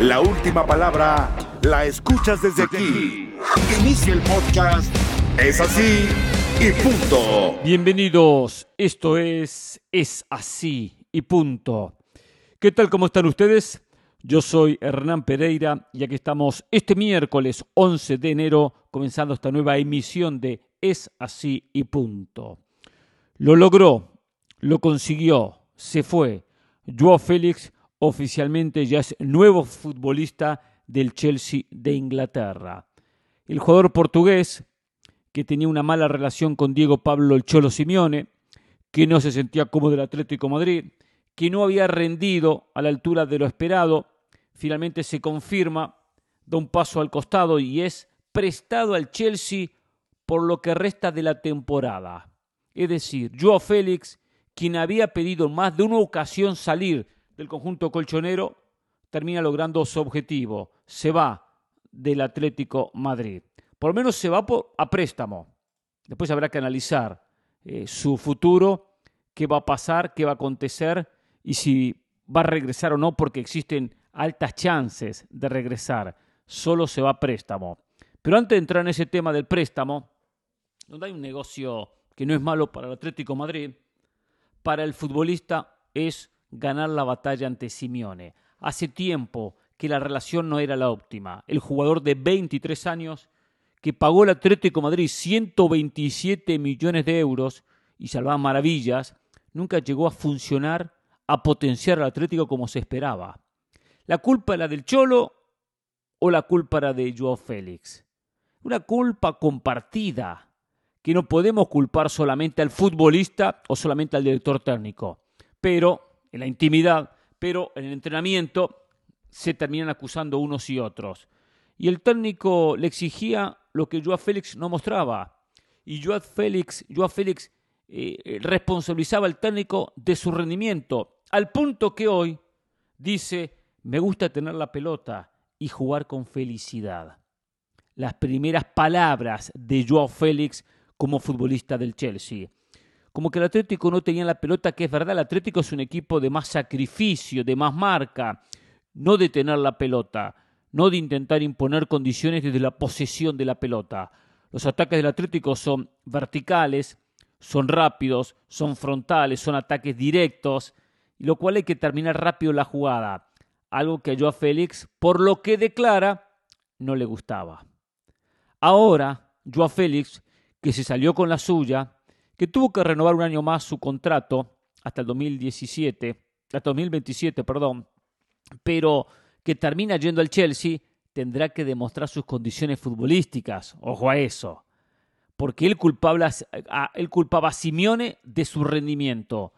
La última palabra la escuchas desde aquí. Inicia el podcast. Es así y punto. Bienvenidos. Esto es Es así y punto. ¿Qué tal? ¿Cómo están ustedes? Yo soy Hernán Pereira y aquí estamos este miércoles 11 de enero comenzando esta nueva emisión de Es así y punto. Lo logró, lo consiguió, se fue. Joao Félix oficialmente ya es nuevo futbolista del Chelsea de Inglaterra. El jugador portugués, que tenía una mala relación con Diego Pablo el Cholo Simeone, que no se sentía cómodo del Atlético Madrid, que no había rendido a la altura de lo esperado, finalmente se confirma, da un paso al costado y es prestado al Chelsea por lo que resta de la temporada. Es decir, Joao Félix, quien había pedido más de una ocasión salir del conjunto colchonero, termina logrando su objetivo. Se va del Atlético Madrid. Por lo menos se va a préstamo. Después habrá que analizar eh, su futuro, qué va a pasar, qué va a acontecer y si va a regresar o no, porque existen altas chances de regresar. Solo se va a préstamo. Pero antes de entrar en ese tema del préstamo, donde hay un negocio que no es malo para el Atlético Madrid, para el futbolista es ganar la batalla ante Simeone. Hace tiempo que la relación no era la óptima. El jugador de 23 años que pagó el Atlético Madrid 127 millones de euros y salvaba maravillas, nunca llegó a funcionar, a potenciar al Atlético como se esperaba. ¿La culpa era del Cholo o la culpa era de Joao Félix? Una culpa compartida, que no podemos culpar solamente al futbolista o solamente al director técnico. Pero en la intimidad, pero en el entrenamiento se terminan acusando unos y otros. Y el técnico le exigía lo que Joao Félix no mostraba. Y Joao Félix, Joao Félix eh, responsabilizaba al técnico de su rendimiento, al punto que hoy dice, me gusta tener la pelota y jugar con felicidad. Las primeras palabras de Joao Félix como futbolista del Chelsea como que el Atlético no tenía la pelota, que es verdad, el Atlético es un equipo de más sacrificio, de más marca, no de tener la pelota, no de intentar imponer condiciones desde la posesión de la pelota. Los ataques del Atlético son verticales, son rápidos, son frontales, son ataques directos, lo cual hay que terminar rápido la jugada, algo que a Joao Félix, por lo que declara, no le gustaba. Ahora, Joao Félix, que se salió con la suya, que tuvo que renovar un año más su contrato hasta el 2017, hasta 2027, perdón, pero que termina yendo al Chelsea, tendrá que demostrar sus condiciones futbolísticas. Ojo a eso. Porque él, culpaba a, él culpaba a Simeone de su rendimiento.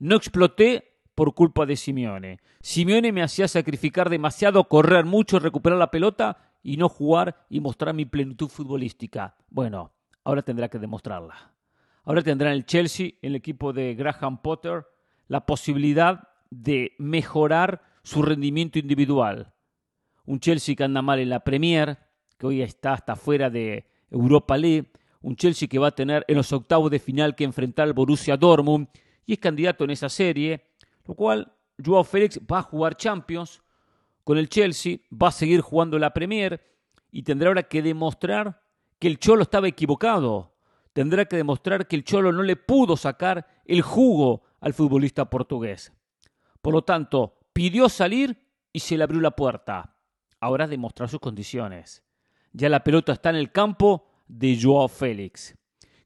No exploté por culpa de Simeone. Simeone me hacía sacrificar demasiado, correr mucho, recuperar la pelota y no jugar y mostrar mi plenitud futbolística. Bueno, ahora tendrá que demostrarla. Ahora tendrá en el Chelsea, el equipo de Graham Potter, la posibilidad de mejorar su rendimiento individual. Un Chelsea que anda mal en la Premier, que hoy está hasta fuera de Europa League. Un Chelsea que va a tener en los octavos de final que enfrentar al Borussia Dortmund y es candidato en esa serie, lo cual Joao Félix va a jugar Champions con el Chelsea, va a seguir jugando la Premier y tendrá ahora que demostrar que el Cholo estaba equivocado tendrá que demostrar que el Cholo no le pudo sacar el jugo al futbolista portugués. Por lo tanto, pidió salir y se le abrió la puerta. Ahora demostrar sus condiciones. Ya la pelota está en el campo de Joao Félix.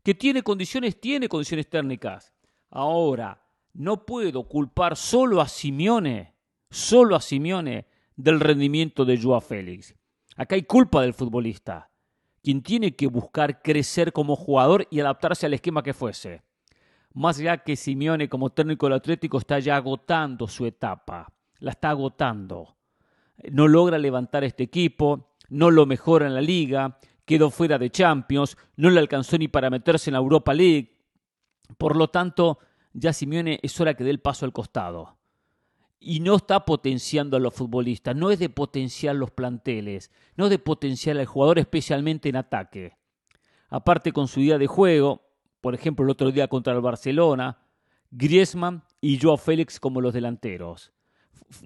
¿Que tiene condiciones? Tiene condiciones técnicas. Ahora, no puedo culpar solo a Simeone, solo a Simeone del rendimiento de Joao Félix. Acá hay culpa del futbolista quien tiene que buscar crecer como jugador y adaptarse al esquema que fuese. Más allá que Simeone como técnico del Atlético está ya agotando su etapa, la está agotando. No logra levantar este equipo, no lo mejora en la liga, quedó fuera de Champions, no le alcanzó ni para meterse en la Europa League. Por lo tanto, ya Simeone es hora que dé el paso al costado y no está potenciando a los futbolistas, no es de potenciar los planteles, no es de potenciar al jugador especialmente en ataque. Aparte con su idea de juego, por ejemplo el otro día contra el Barcelona, Griezmann y Joao Félix como los delanteros.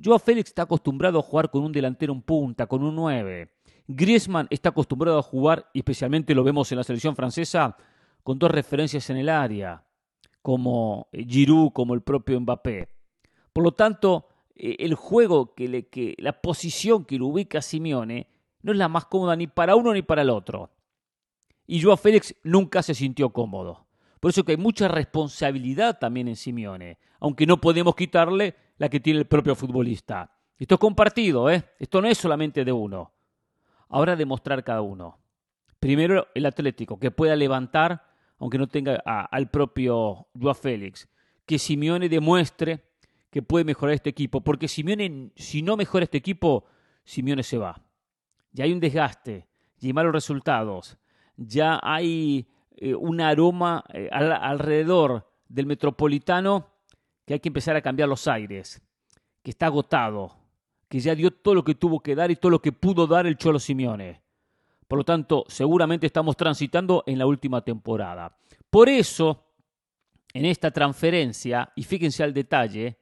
Joao Félix está acostumbrado a jugar con un delantero en punta, con un 9. Griezmann está acostumbrado a jugar, y especialmente lo vemos en la selección francesa, con dos referencias en el área, como Giroud, como el propio Mbappé. Por lo tanto, eh, el juego, que, le, la posición que lo ubica Simeone, no es la más cómoda ni para uno ni para el otro. Y Joao Félix nunca se sintió cómodo. Por eso que hay mucha responsabilidad también en Simeone, aunque no podemos quitarle la que tiene el propio futbolista. Esto es compartido, ¿eh? Esto no es solamente de uno. Ahora demostrar cada uno. Primero el Atlético, que pueda levantar, aunque no tenga al propio Joao Félix. Que Simeone demuestre que puede mejorar este equipo. Porque Simeone, si no mejora este equipo, Simeone se va. Ya hay un desgaste, ya hay malos resultados, ya hay eh, un aroma eh, alrededor del metropolitano que hay que empezar a cambiar los aires, que está agotado, que ya dio todo lo que tuvo que dar y todo lo que pudo dar el Cholo Simeone. Por lo tanto, seguramente estamos transitando en la última temporada. Por eso, en esta transferencia, y fíjense al detalle,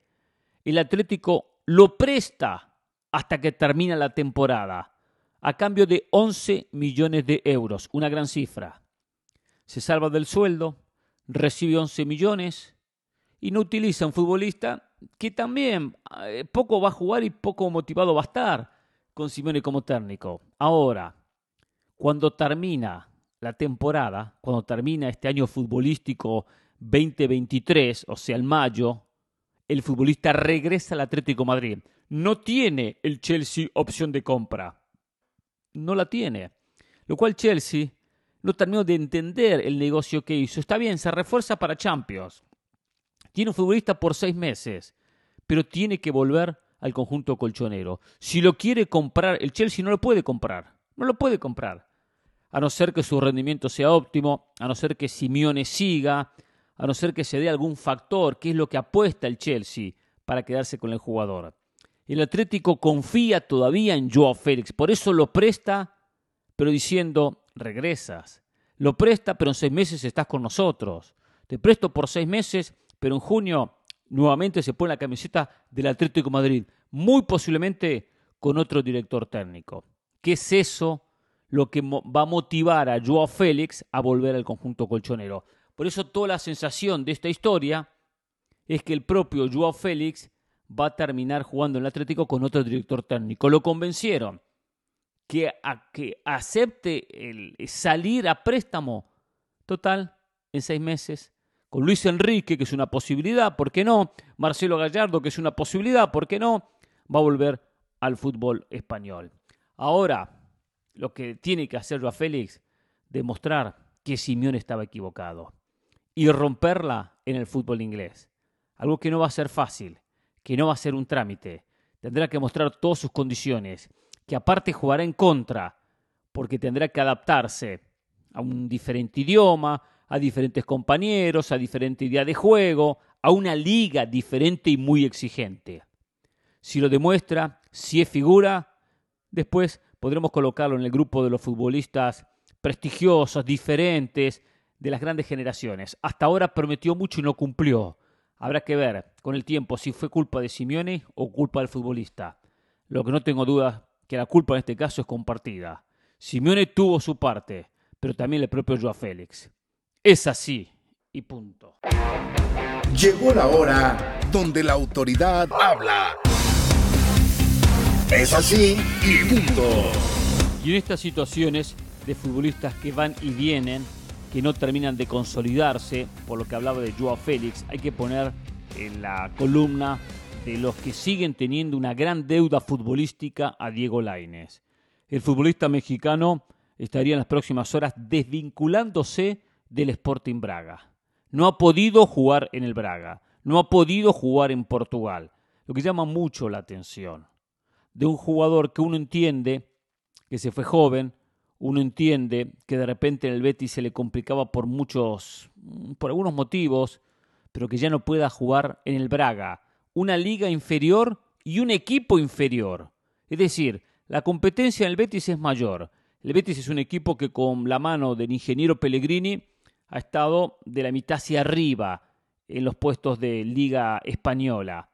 el Atlético lo presta hasta que termina la temporada, a cambio de 11 millones de euros, una gran cifra se salva del sueldo, recibe 11 millones y no utiliza un futbolista que también eh, poco va a jugar y poco motivado va a estar con Simeone como técnico. Ahora, cuando termina la temporada, cuando termina este año futbolístico 2023, o sea, el mayo, el futbolista regresa al Atlético Madrid. No tiene el Chelsea opción de compra. No la tiene. Lo cual Chelsea no terminó de entender el negocio que hizo. Está bien, se refuerza para Champions. Tiene un futbolista por seis meses, pero tiene que volver al conjunto colchonero. Si lo quiere comprar, el Chelsea no lo puede comprar. No lo puede comprar. A no ser que su rendimiento sea óptimo, a no ser que Simeone siga, a no ser que se dé algún factor, que es lo que apuesta el Chelsea para quedarse con el jugador. El Atlético confía todavía en Joao Félix, por eso lo presta, pero diciendo, regresas. Lo presta, pero en seis meses estás con nosotros. Te presto por seis meses, pero en junio nuevamente se pone la camiseta del Atlético Madrid, muy posiblemente con otro director técnico. ¿Qué es eso lo que va a motivar a Joao Félix a volver al conjunto colchonero? Por eso toda la sensación de esta historia es que el propio Joao Félix va a terminar jugando en el Atlético con otro director técnico. Lo convencieron que, que acepte el salir a préstamo total en seis meses. Con Luis Enrique, que es una posibilidad, ¿por qué no? Marcelo Gallardo, que es una posibilidad, ¿por qué no? Va a volver al fútbol español. Ahora, lo que tiene que hacer a Félix, demostrar que Simeone estaba equivocado y romperla en el fútbol inglés. Algo que no va a ser fácil, que no va a ser un trámite. Tendrá que mostrar todas sus condiciones que aparte jugará en contra, porque tendrá que adaptarse a un diferente idioma, a diferentes compañeros, a diferente idea de juego, a una liga diferente y muy exigente. Si lo demuestra, si es figura, después podremos colocarlo en el grupo de los futbolistas prestigiosos, diferentes, de las grandes generaciones. Hasta ahora prometió mucho y no cumplió. Habrá que ver con el tiempo si fue culpa de Simeone o culpa del futbolista. Lo que no tengo dudas que la culpa en este caso es compartida. Simeone tuvo su parte, pero también el propio Joao Félix. Es así y punto. Llegó la hora donde la autoridad habla. Es así y punto. Y en estas situaciones de futbolistas que van y vienen, que no terminan de consolidarse, por lo que hablaba de Joao Félix, hay que poner en la columna de los que siguen teniendo una gran deuda futbolística a Diego Lainez. El futbolista mexicano estaría en las próximas horas desvinculándose del Sporting Braga. No ha podido jugar en el Braga, no ha podido jugar en Portugal, lo que llama mucho la atención. De un jugador que uno entiende que se fue joven, uno entiende que de repente en el Betis se le complicaba por muchos, por algunos motivos, pero que ya no pueda jugar en el Braga, una liga inferior y un equipo inferior. Es decir, la competencia en el Betis es mayor. El Betis es un equipo que con la mano del ingeniero Pellegrini ha estado de la mitad hacia arriba en los puestos de liga española.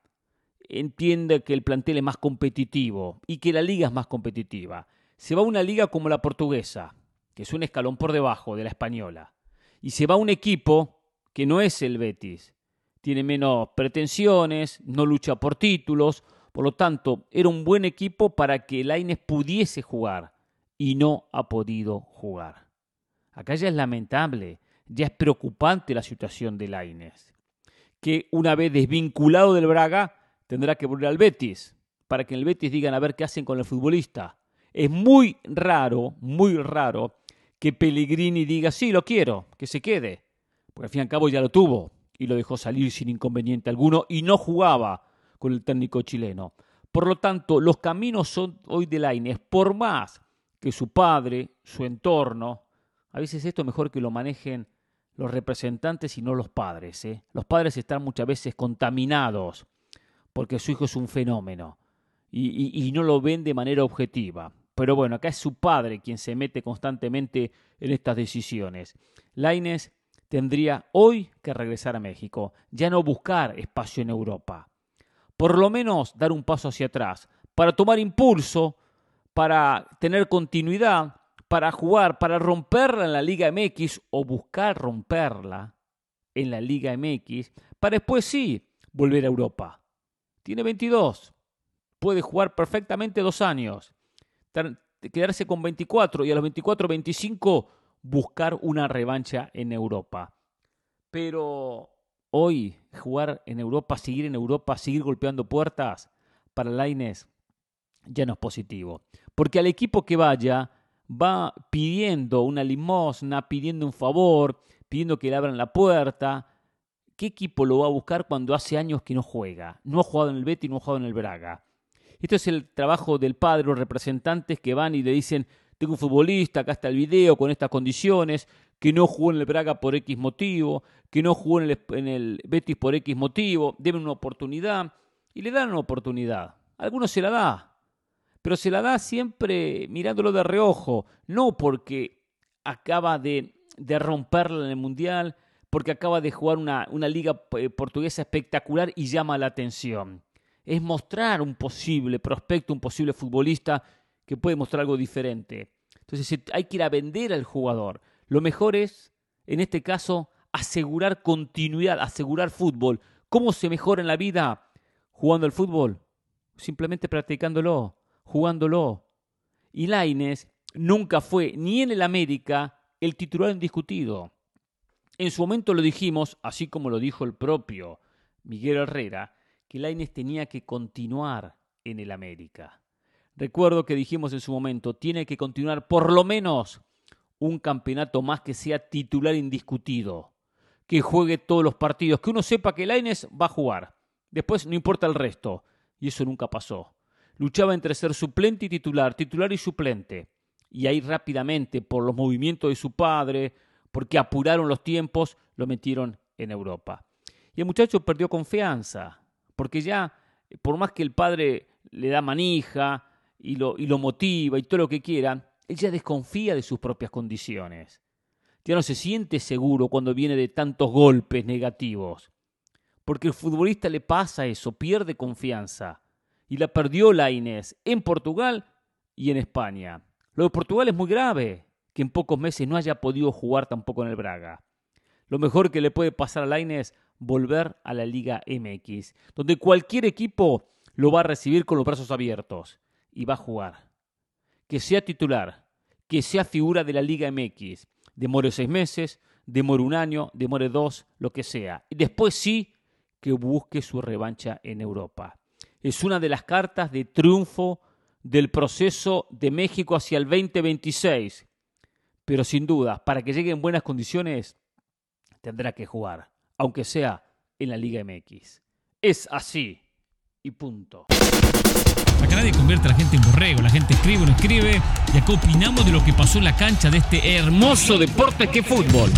entiende que el plantel es más competitivo y que la liga es más competitiva. Se va a una liga como la portuguesa, que es un escalón por debajo de la española. Y se va un equipo que no es el Betis. Tiene menos pretensiones, no lucha por títulos, por lo tanto, era un buen equipo para que Laines pudiese jugar y no ha podido jugar. Acá ya es lamentable, ya es preocupante la situación de Laines, que una vez desvinculado del Braga tendrá que volver al Betis, para que en el Betis digan a ver qué hacen con el futbolista. Es muy raro, muy raro que Pellegrini diga, sí, lo quiero, que se quede, porque al fin y al cabo ya lo tuvo y lo dejó salir sin inconveniente alguno y no jugaba con el técnico chileno. Por lo tanto, los caminos son hoy de Lainez, por más que su padre, su entorno, a veces esto es mejor que lo manejen los representantes y no los padres. ¿eh? Los padres están muchas veces contaminados porque su hijo es un fenómeno y, no lo ven de manera objetiva. Pero bueno, acá es su padre quien se mete constantemente en estas decisiones. Laines tendría hoy que regresar a México, ya no buscar espacio en Europa por lo menos dar un paso hacia atrás, para tomar impulso, para tener continuidad, para jugar, para romperla en la Liga MX o buscar romperla en la Liga MX, para después sí volver a Europa. Tiene 22, puede jugar perfectamente dos años, quedarse con 24 y a los 24, 25 buscar una revancha en Europa. Pero hoy jugar en Europa, seguir en Europa, seguir golpeando puertas para Laines ya no es positivo. Porque al equipo que vaya va pidiendo una limosna, pidiendo un favor, pidiendo que le abran la puerta. ¿Qué equipo lo va a buscar cuando hace años que no juega? No ha jugado en el Betis, no ha jugado en el Braga. Esto es el trabajo del padre, los representantes que van y le dicen, tengo un futbolista, acá está el video con estas condiciones, que no jugó en el Braga por X motivo, que no jugó en el, Betis por X motivo, deben una oportunidad y le dan una oportunidad. algunos se la da, pero se la da siempre mirándolo de reojo, no porque acaba de, de romperla en el Mundial, porque acaba de jugar una, una liga eh, portuguesa espectacular y llama la atención. Es mostrar un posible prospecto, un posible futbolista que puede mostrar algo diferente. Entonces hay que ir a vender al jugador. Lo mejor es, en este caso, asegurar continuidad, asegurar fútbol. ¿Cómo se mejora en la vida jugando al fútbol? Simplemente practicándolo, jugándolo. Y Laines nunca fue, ni en el América, el titular indiscutido. En su momento lo dijimos, así como lo dijo el propio Miguel Herrera, que Laines tenía que continuar en el América. Recuerdo que dijimos en su momento, tiene que continuar por lo menos un campeonato más que sea titular indiscutido, que juegue todos los partidos, que uno sepa que Laines va a jugar. Después no importa el resto. Y eso nunca pasó. Luchaba entre ser suplente y titular, titular y suplente. Y ahí rápidamente, por los movimientos de su padre, porque apuraron los tiempos, lo metieron en Europa. Y el muchacho perdió confianza, porque ya, por más que el padre le da manija y lo, y lo motiva y todo lo que quiera, él ya desconfía de sus propias condiciones. Ya no se siente seguro cuando viene de tantos golpes negativos. Porque el futbolista le pasa eso, pierde confianza. Y la perdió la Inés en Portugal y en España. Lo de Portugal es muy grave, que en pocos meses no haya podido jugar tampoco en el Braga. Lo mejor que le puede pasar a la es volver a la Liga MX, donde cualquier equipo lo va a recibir con los brazos abiertos y va a jugar que sea titular, que sea figura de la Liga MX. Demore seis meses, demore un año, demore dos, lo que sea. Y después sí que busque su revancha en Europa. Es una de las cartas de triunfo del proceso de México hacia el 2026. Pero sin duda, para que llegue en buenas condiciones, tendrá que jugar, aunque sea en la Liga MX. Es así y punto. Acá nadie convierte a la gente en borrego, la gente escribe o no escribe y acá opinamos de lo que pasó en la cancha de este hermoso deporte que es fútbol.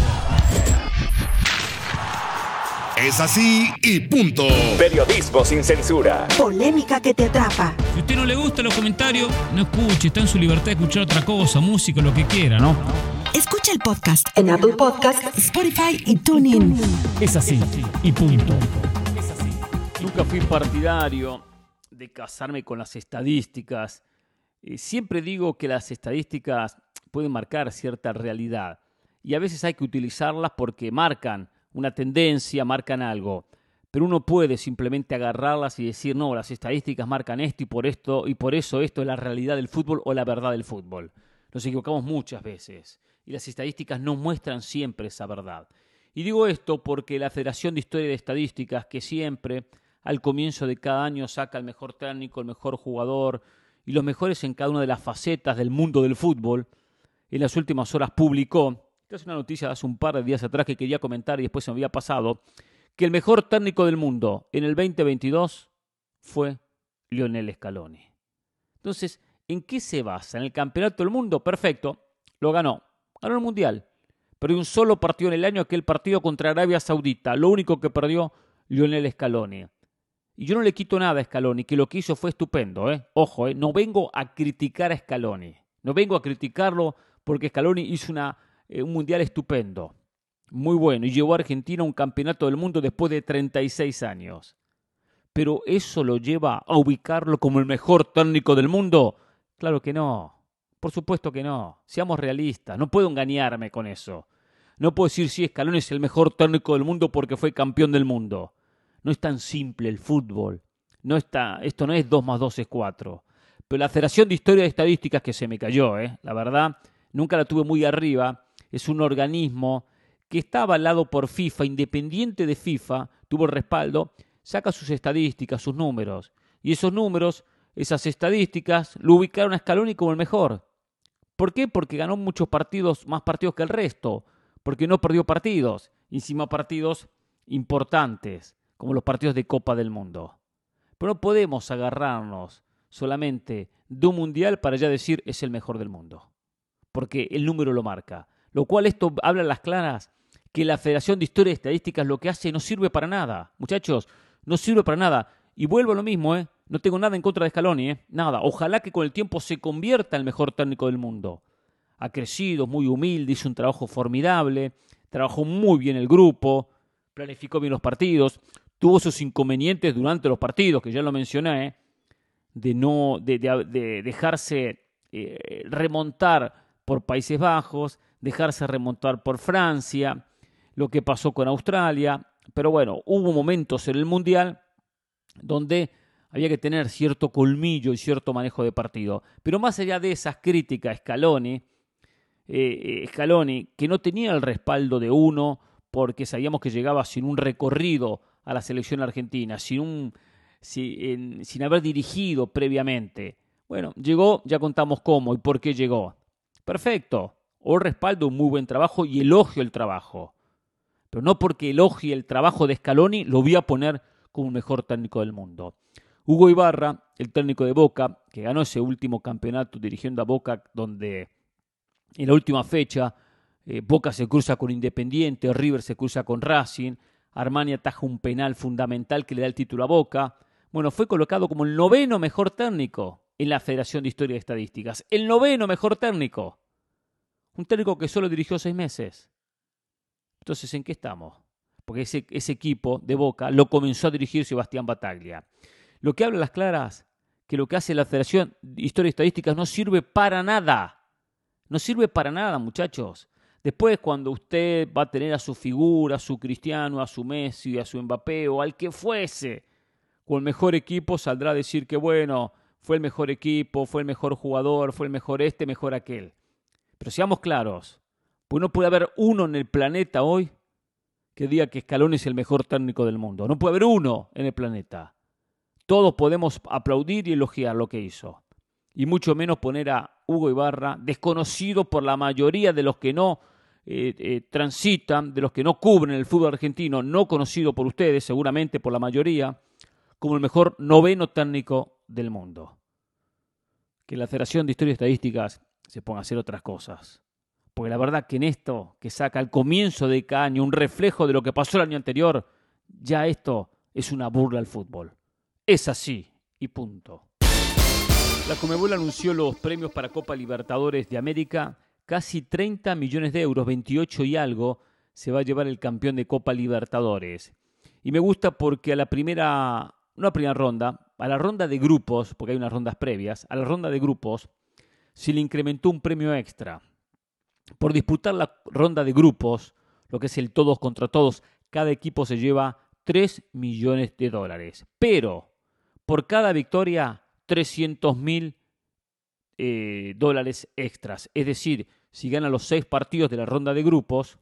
Es así y punto. Periodismo sin censura. Polémica que te atrapa. Si a usted no le gusta los comentarios, no escuche, está en su libertad de escuchar otra cosa, música, lo que quiera, ¿no? Escucha el podcast en Apple Podcast, Spotify y TuneIn. Es así y punto. Nunca fui partidario de casarme con las estadísticas. Eh, siempre digo que las estadísticas pueden marcar cierta realidad y a veces hay que utilizarlas porque marcan una tendencia, marcan algo. Pero uno puede simplemente agarrarlas y decir, no, las estadísticas marcan esto y por esto y por eso esto es la realidad del fútbol o la verdad del fútbol. Nos equivocamos muchas veces y las estadísticas no muestran siempre esa verdad. Y digo esto porque la Federación de Historia de Estadísticas, que siempre al comienzo de cada año saca el mejor técnico, el mejor jugador y los mejores en cada una de las facetas del mundo del fútbol, en las últimas horas publicó, que es una noticia de hace un par de días atrás que quería comentar y después se me había pasado, que el mejor técnico del mundo en el 2022 fue Lionel Scaloni. Entonces, ¿en qué se basa? ¿En el campeonato del mundo? Perfecto, lo ganó, ganó el mundial. Perdió un solo partido en el año, aquel partido contra Arabia Saudita, lo único que perdió Lionel Scaloni. Y yo no le quito nada a Scaloni, que lo que hizo fue estupendo. ¿eh? Ojo, ¿eh? no vengo a criticar a Scaloni. No vengo a criticarlo porque Scaloni hizo una, eh, un mundial estupendo. Muy bueno. Y llevó a Argentina a un campeonato del mundo después de 36 años. Pero ¿eso lo lleva a ubicarlo como el mejor técnico del mundo? Claro que no. Por supuesto que no. Seamos realistas. No puedo engañarme con eso. No puedo decir si Scaloni es el mejor técnico del mundo porque fue campeón del mundo. No es tan simple el fútbol. No está, esto no es 2 más 2 es 4. Pero la Federación de Historia de Estadísticas que se me cayó, ¿eh? la verdad, nunca la tuve muy arriba. Es un organismo que está avalado por FIFA, independiente de FIFA, tuvo el respaldo, saca sus estadísticas, sus números. Y esos números, esas estadísticas, lo ubicaron a Scaloni como el mejor. ¿Por qué? Porque ganó muchos partidos, más partidos que el resto. Porque no perdió partidos. Encima partidos importantes como los partidos de Copa del Mundo. Pero no podemos agarrarnos solamente de un mundial para ya decir es el mejor del mundo, porque el número lo marca. Lo cual esto habla a las claras que la Federación de Historia y Estadísticas lo que hace no sirve para nada. Muchachos, no sirve para nada. Y vuelvo a lo mismo, ¿eh? No tengo nada en contra de Scaloni, ¿eh? Nada. Ojalá que con el tiempo se convierta en el mejor técnico del mundo. Ha crecido, muy humilde, hizo un trabajo formidable, trabajó muy bien el grupo, planificó bien los partidos, tuvo sus inconvenientes durante los partidos, que ya lo mencioné, de no de, dejarse eh, remontar por Países Bajos, dejarse remontar por Francia, lo que pasó con Australia, pero bueno, hubo momentos en el Mundial donde había que tener cierto colmillo y cierto manejo de partido. Pero más allá de esas críticas, Scaloni, eh, Scaloni, que no tenía el respaldo de uno, porque sabíamos que llegaba sin un recorrido a la selección argentina, sin, un, sin, sin haber dirigido previamente. Bueno, llegó, ya contamos cómo y por qué llegó. Perfecto. O respaldo un muy buen trabajo y elogio el trabajo. Pero no porque elogie el trabajo de Scaloni lo voy a poner como el mejor técnico del mundo. Hugo Ibarra, el técnico de Boca, que ganó ese último campeonato dirigiendo a Boca, donde en la última fecha eh, Boca se cruza con Independiente, River se cruza con Racing, Armani ataja un penal fundamental que le da el título a Boca. Bueno, fue colocado como el noveno mejor técnico en la Federación de Historia y Estadísticas. El noveno mejor técnico. Un técnico que solo dirigió seis meses. Entonces, ¿en qué estamos? Porque ese, ese equipo de Boca lo comenzó a dirigir Sebastián Bataglia. Lo que habla las claras, que lo que hace la Federación de Historia y Estadísticas no sirve para nada. No sirve para nada, muchachos. Después, cuando usted va a tener a su figura, a su Cristiano, a su Messi, a su Mbappé o al que fuese, con el mejor equipo, saldrá a decir que bueno, fue el mejor equipo, fue el mejor jugador, fue el mejor este, mejor aquel. Pero seamos claros, pues no puede haber uno en el planeta hoy que diga que Scaloni es el mejor técnico del mundo. No puede haber uno en el planeta. Todos podemos aplaudir y elogiar lo que hizo. Y mucho menos poner a Hugo Ibarra, desconocido por la mayoría de los que no eh, eh, transitan, de los que no cubren el fútbol argentino, no conocido por ustedes, seguramente por la mayoría, como el mejor noveno técnico del mundo. Que la Federación de Historia y Estadísticas se ponga a hacer otras cosas. Porque la verdad que en esto, que saca al comienzo de cada año un reflejo de lo que pasó el año anterior, ya esto es una burla al fútbol. Es así y punto. La Comebol anunció los premios para Copa Libertadores de América. Casi 30 millones de euros, 28 y algo, se va a llevar el campeón de Copa Libertadores. Y me gusta porque a la primera, no a la primera ronda, a la ronda de grupos, porque hay unas rondas previas, a la ronda de grupos se le incrementó un premio extra. Por disputar la ronda de grupos, lo que es el todos contra todos, cada equipo se lleva 3 millones de dólares. Pero por cada victoria, 300 mil eh, dólares extras. Es decir, si ganan los 6 partidos de la ronda de grupos,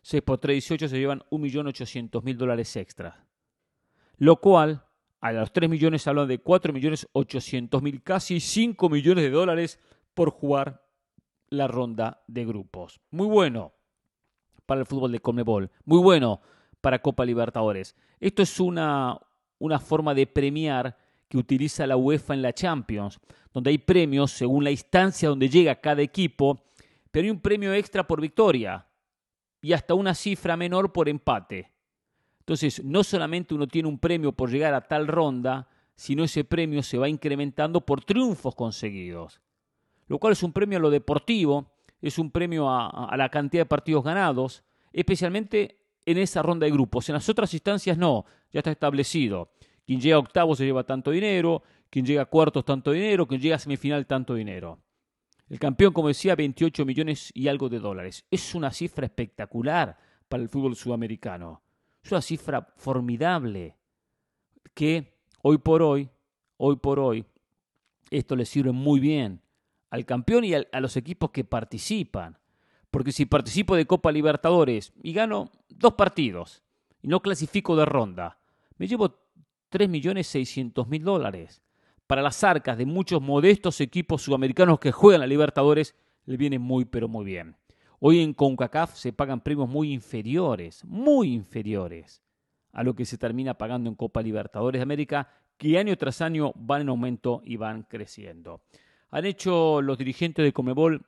6 por 3, 18 se llevan 1.800.000 dólares extras. Lo cual, a los 3 millones hablan de 4.800.000, casi 5 millones de dólares por jugar la ronda de grupos. Muy bueno para el fútbol de Conmebol. Muy bueno para Copa Libertadores. Esto es una, una forma de premiar que utiliza la UEFA en la Champions, donde hay premios según la instancia donde llega cada equipo, pero hay un premio extra por victoria y hasta una cifra menor por empate. Entonces, no solamente uno tiene un premio por llegar a tal ronda, sino ese premio se va incrementando por triunfos conseguidos. Lo cual es un premio a lo deportivo, es un premio a, la cantidad de partidos ganados, especialmente en esa ronda de grupos. En las otras instancias no, ya está establecido. Quien llega a octavos se lleva tanto dinero, quien llega a cuartos tanto dinero, quien llega a semifinal tanto dinero. El campeón, como decía, 28 millones y algo de dólares. Es una cifra espectacular para el fútbol sudamericano. Es una cifra formidable que hoy por hoy, hoy por hoy, esto le sirve muy bien al campeón y a los equipos que participan. Porque si participo de Copa Libertadores y gano dos partidos y no clasifico de ronda, me llevo 3.600.000 dólares. Para las arcas de muchos modestos equipos sudamericanos que juegan a Libertadores, le viene muy pero muy bien. Hoy en CONCACAF se pagan premios muy inferiores, muy inferiores a lo que se termina pagando en Copa Libertadores de América, que año tras año van en aumento y van creciendo. Han hecho los dirigentes de Comebol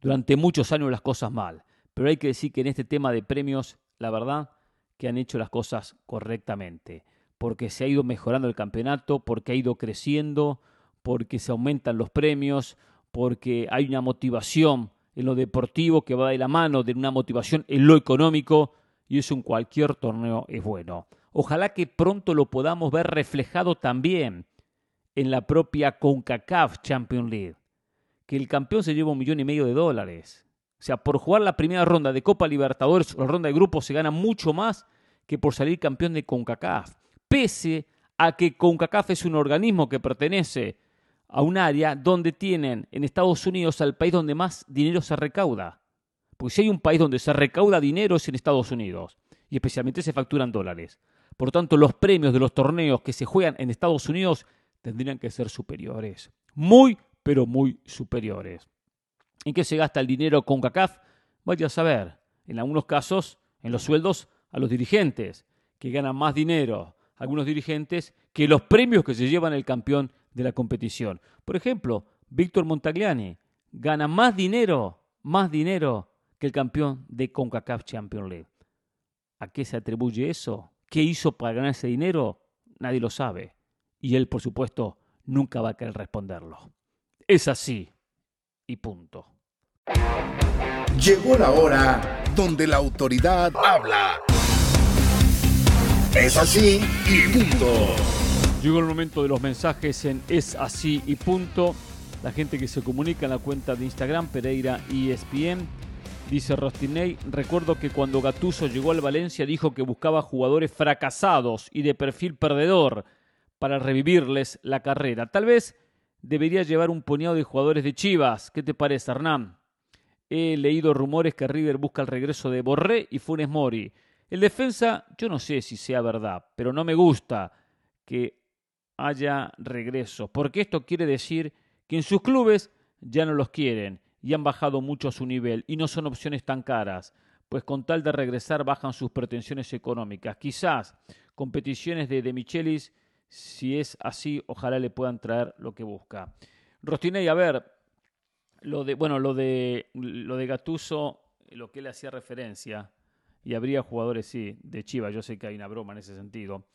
durante muchos años las cosas mal, pero hay que decir que en este tema de premios, la verdad, que han hecho las cosas correctamente porque se ha ido mejorando el campeonato, porque ha ido creciendo, porque se aumentan los premios, porque hay una motivación en lo deportivo que va de la mano de una motivación en lo económico y eso en cualquier torneo es bueno. Ojalá que pronto lo podamos ver reflejado también en la propia CONCACAF Champions League, que el campeón se lleva un millón y medio de dólares. O sea, por jugar la primera ronda de Copa Libertadores la ronda de grupos se gana mucho más que por salir campeón de CONCACAF pese a que CONCACAF es un organismo que pertenece a un área donde tienen en Estados Unidos al país donde más dinero se recauda. Porque si hay un país donde se recauda dinero es en Estados Unidos, y especialmente se facturan dólares. Por tanto, los premios de los torneos que se juegan en Estados Unidos tendrían que ser superiores. Muy, pero muy superiores. ¿En qué se gasta el dinero con CACAF? Vaya a saber. En algunos casos, en los sueldos a los dirigentes, que ganan más dinero algunos dirigentes que los premios que se llevan el campeón de la competición. Por ejemplo, Víctor Montagliani gana más dinero, más dinero que el campeón de CONCACAF Champions League. ¿A qué se atribuye eso? ¿Qué hizo para ganar ese dinero? Nadie lo sabe. Y él, por supuesto, nunca va a querer responderlo. Es así. Y punto. Llegó la hora donde la autoridad habla. Es así y punto. Llegó el momento de los mensajes en Es así y punto. La gente que se comunica en la cuenta de Instagram, Pereira ESPN. Dice Rostinei, recuerdo que cuando Gatuso llegó al Valencia dijo que buscaba jugadores fracasados y de perfil perdedor para revivirles la carrera. Tal vez debería llevar un puñado de jugadores de Chivas. ¿Qué te parece, Hernán? He leído rumores que River busca el regreso de Borré y Funes Mori. El defensa, yo no sé si sea verdad, pero no me gusta que haya regreso, porque esto quiere decir que en sus clubes ya no los quieren y han bajado mucho su nivel y no son opciones tan caras, pues con tal de regresar bajan sus pretensiones económicas. Quizás competiciones de, de Michelis, si es así, ojalá le puedan traer lo que busca. Rostinei, a ver, lo de, bueno, lo de, lo de Gatuso, lo que le hacía referencia, y habría jugadores, sí, de Chivas, yo sé que hay una broma en ese sentido,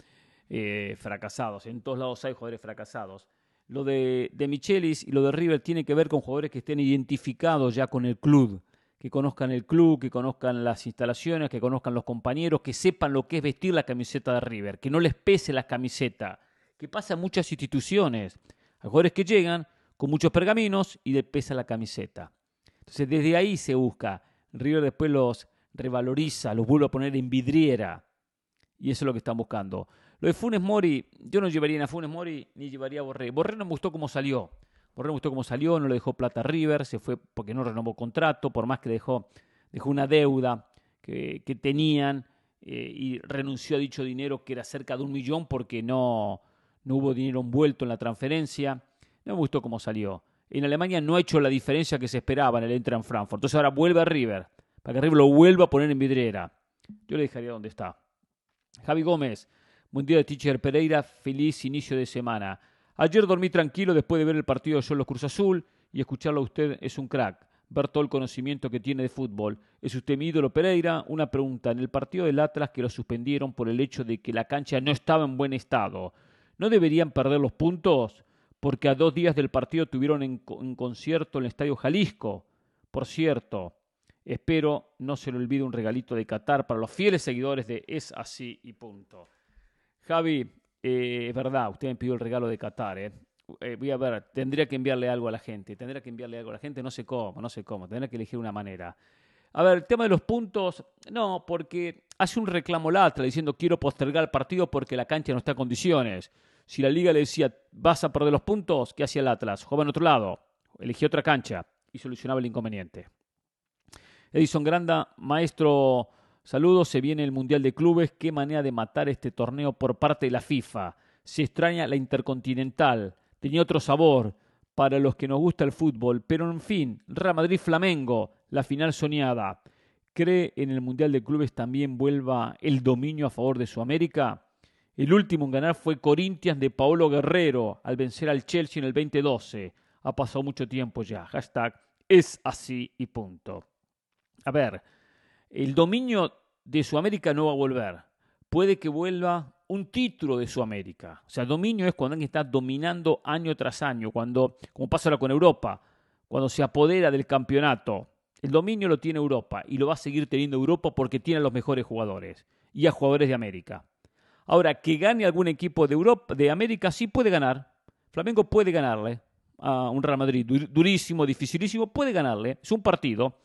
eh, fracasados. En todos lados hay jugadores fracasados. Lo de, de Michelis y lo de River tiene que ver con jugadores que estén identificados ya con el club, que conozcan el club, que conozcan las instalaciones, que conozcan los compañeros, que sepan lo que es vestir la camiseta de River, que no les pese la camiseta, que pasa en muchas instituciones. Hay jugadores que llegan con muchos pergaminos y les pesa la camiseta. Entonces desde ahí se busca. River después los revaloriza, los vuelve a poner en vidriera. Y eso es lo que están buscando. Lo de Funes Mori, yo no llevaría a Funes Mori ni llevaría a Borré. Borré no me gustó cómo salió. Borré me gustó cómo salió, no le dejó plata a River, se fue porque no renovó contrato, por más que dejó, dejó una deuda que, que tenían eh, y renunció a dicho dinero que era cerca de un millón porque no, no hubo dinero envuelto en la transferencia. No me gustó cómo salió. En Alemania no ha hecho la diferencia que se esperaba en el entra en Frankfurt. Entonces ahora vuelve a River, para que River lo vuelva a poner en vidriera. Yo le dejaría donde está. Javi Gómez, buen día de Teacher Pereira, feliz inicio de semana. Ayer dormí tranquilo después de ver el partido de Solos Cruz Azul y escucharlo a usted es un crack. Ver todo el conocimiento que tiene de fútbol. ¿Es usted mi ídolo Pereira? Una pregunta. En el partido del Atlas que lo suspendieron por el hecho de que la cancha no estaba en buen estado, ¿no deberían perder los puntos? Porque a dos días del partido tuvieron en, en concierto en el Estadio Jalisco. Por cierto, espero no se le olvide un regalito de Qatar para los fieles seguidores de Es Así y Punto. Javi, eh, es verdad, usted me pidió el regalo de Qatar, ¿eh? Eh, voy a ver, tendría que enviarle algo a la gente, tendría que enviarle algo a la gente, no sé cómo, no sé cómo, tendría que elegir una manera. A ver, el tema de los puntos, no, porque hace un reclamo Latra diciendo quiero postergar el partido porque la cancha no está en condiciones. Si la liga le decía vas a perder los puntos, ¿qué hacía el Atlas? Jugaba en otro lado, elegía otra cancha y solucionaba el inconveniente. Edison Granda, maestro Saludos, se viene el Mundial de Clubes. Qué manera de matar este torneo por parte de la FIFA. Se extraña la Intercontinental. Tenía otro sabor para los que nos gusta el fútbol. Pero en fin, Real Madrid-Flamengo, la final soñada. ¿Cree en el Mundial de Clubes también vuelva el dominio a favor de Sudamérica? El último en ganar fue Corinthians de Paolo Guerrero al vencer al Chelsea en el 2012. Ha pasado mucho tiempo ya. Hashtag es así y punto. A ver, el dominio de Sudamérica no va a volver. Puede que vuelva un título de Sudamérica. O sea, dominio es cuando alguien está dominando año tras año, cuando, como pasa ahora con Europa, cuando se apodera del campeonato. El dominio lo tiene Europa y lo va a seguir teniendo Europa porque tiene a los mejores jugadores y a jugadores de América. Ahora, que gane algún equipo de Europa, de América, sí puede ganar. Flamengo puede ganarle a un Real Madrid durísimo, dificilísimo, puede ganarle. Es un partido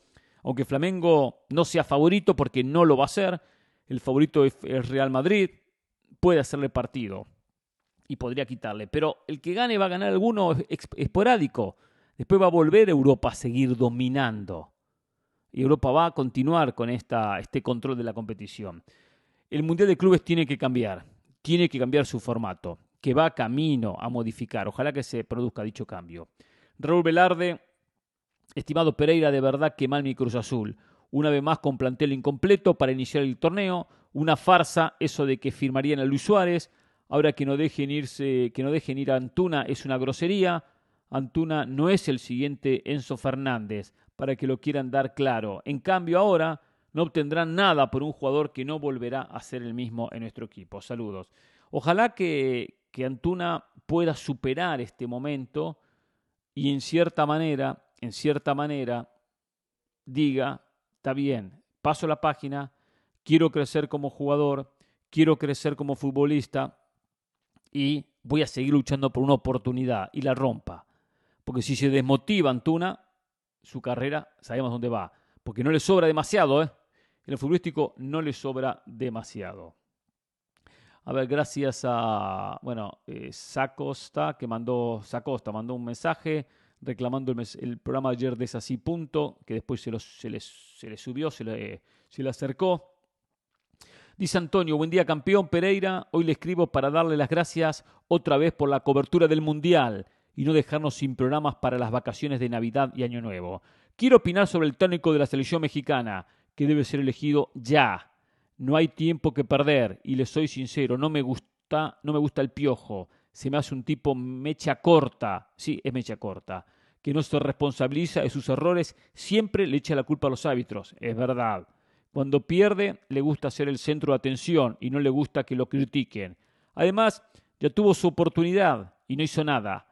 aunque Flamengo no sea favorito porque no lo va a ser, el favorito es Real Madrid, puede hacerle partido y podría quitarle. Pero el que gane va a ganar alguno esporádico. Después va a volver Europa a seguir dominando. Y Europa va a continuar con este control de la competición. El Mundial de Clubes tiene que cambiar. Tiene que cambiar su formato, que va camino a modificar. Ojalá que se produzca dicho cambio. Raúl Velarde Estimado Pereira, de verdad que mal mi Cruz Azul. Una vez más con plantel incompleto para iniciar el torneo. Una farsa eso de que firmarían a Luis Suárez. Ahora que no dejen irse, que no dejen ir a Antuna es una grosería. Antuna no es el siguiente Enzo Fernández, para que lo quieran dar claro. En cambio, ahora no obtendrán nada por un jugador que no volverá a ser el mismo en nuestro equipo. Saludos. Ojalá que, que Antuna pueda superar este momento y en cierta manera en cierta manera, diga, está bien, paso la página, quiero crecer como jugador, quiero crecer como futbolista y voy a seguir luchando por una oportunidad y la rompa. Porque si se desmotiva Antuna, su carrera sabemos dónde va. Porque no le sobra demasiado, ¿eh? En el futbolístico no le sobra demasiado. A ver, gracias a, bueno, eh, Sacosta, que mandó, Sacosta mandó un mensaje reclamando el, programa ayer de Así Punto, que después se, se, les, subió, se le, se le acercó. Dice Antonio, buen día campeón Pereira, hoy le escribo para darle las gracias otra vez por la cobertura del Mundial y no dejarnos sin programas para las vacaciones de Navidad y Año Nuevo. Quiero opinar sobre el técnico de la selección mexicana, que debe ser elegido ya. No hay tiempo que perder y le soy sincero, no me gusta, no me gusta el piojo se me hace un tipo mecha corta, sí, es mecha corta, que no se responsabiliza de sus errores, siempre le echa la culpa a los árbitros, es verdad. Cuando pierde, le gusta ser el centro de atención y no le gusta que lo critiquen. Además, ya tuvo su oportunidad y no hizo nada.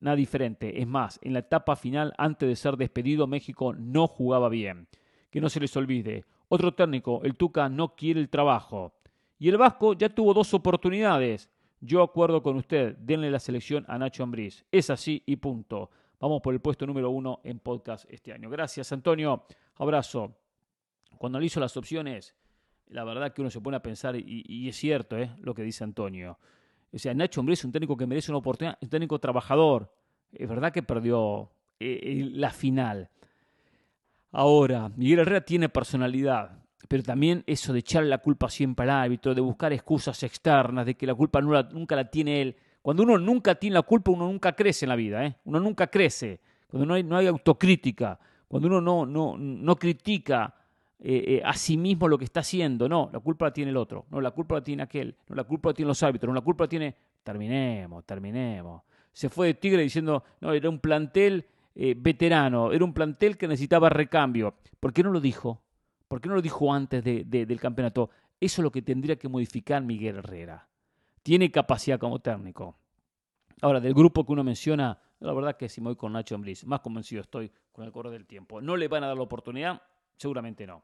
nada diferente. Es más, en la etapa final, antes de ser despedido, México no jugaba bien. Que no se les olvide. Otro técnico, el Tuca, no quiere el trabajo. Y el Vasco ya tuvo dos oportunidades. Yo acuerdo con usted, denle la selección a Nacho Ambriz. Es así y punto. Vamos por el puesto número uno en podcast este año. Gracias, Antonio. Abrazo. Cuando analizo las opciones, la verdad que uno se pone a pensar, y, es cierto ¿eh? lo que dice Antonio. O sea, Nacho Ambriz es un técnico que merece una oportunidad, un técnico trabajador. Es verdad que perdió eh, la final. Ahora, Miguel Herrera tiene personalidad, pero también eso de echarle la culpa siempre al árbitro, de buscar excusas externas, de que la culpa nunca la tiene él. Cuando uno nunca tiene la culpa, uno nunca crece en la vida, ¿eh? uno nunca crece. Cuando no hay, autocrítica, cuando uno no, no, no critica eh, eh, a sí mismo lo que está haciendo. No, la culpa la tiene el otro. No, la culpa la tiene aquel. No, la culpa la tienen los árbitros. No, la culpa la tiene. Terminemos, terminemos. Se fue de Tigre diciendo, no, era un plantel eh, veterano, era un plantel que necesitaba recambio. ¿Por qué no lo dijo? ¿Por qué no lo dijo antes del campeonato? Eso es lo que tendría que modificar Miguel Herrera. Tiene capacidad como técnico. Ahora, del grupo que uno menciona, la verdad que si me voy con Nacho Ambriz, más convencido estoy con el correr del tiempo. ¿No le van a dar la oportunidad? Seguramente no.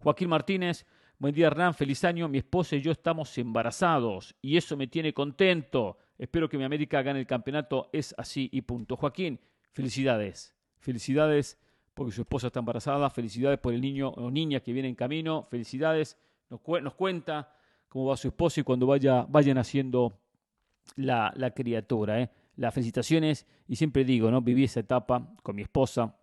Joaquín Martínez, buen día Hernán, feliz año. Mi esposa y yo estamos embarazados y eso me tiene contento. Espero que mi América gane el campeonato. Es así y punto. Joaquín, felicidades. Felicidades porque su esposa está embarazada. Felicidades por el niño o niña que viene en camino. Felicidades. Nos, cuenta cómo va su esposa y cuando vaya, vayan haciendo la, criatura. ¿eh? Las felicitaciones y siempre digo, ¿no? Viví esa etapa con mi esposa,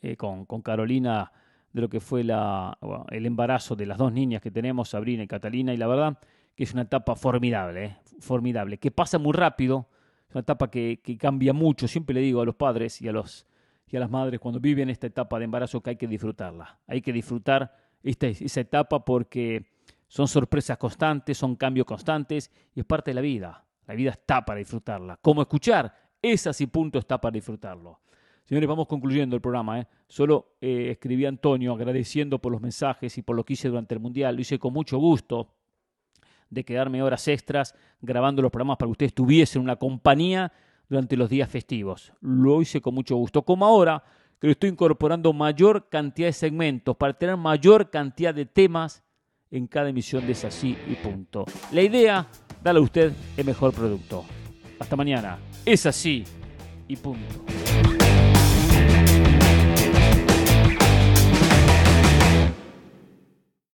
eh, con, con Carolina de lo que fue la, el embarazo de las dos niñas que tenemos, Sabrina y Catalina, y la verdad que es una etapa formidable, ¿eh? formidable, que pasa muy rápido, es una etapa que, cambia mucho, siempre le digo a los padres y a, los, y a las madres cuando viven esta etapa de embarazo que hay que disfrutarla, hay que disfrutar esta, esa etapa porque son sorpresas constantes, son cambios constantes y es parte de la vida, la vida está para disfrutarla, como escuchar, esa sí punto está para disfrutarlo. Señores, vamos concluyendo el programa. ¿eh? Solo eh, escribí a Antonio agradeciendo por los mensajes y por lo que hice durante el Mundial. Lo hice con mucho gusto de quedarme horas extras grabando los programas para que ustedes tuviesen una compañía durante los días festivos. Lo hice con mucho gusto. Como ahora que lo estoy incorporando mayor cantidad de segmentos para tener mayor cantidad de temas en cada emisión de Es así y punto. La idea, darle a usted el mejor producto. Hasta mañana. Es así y punto.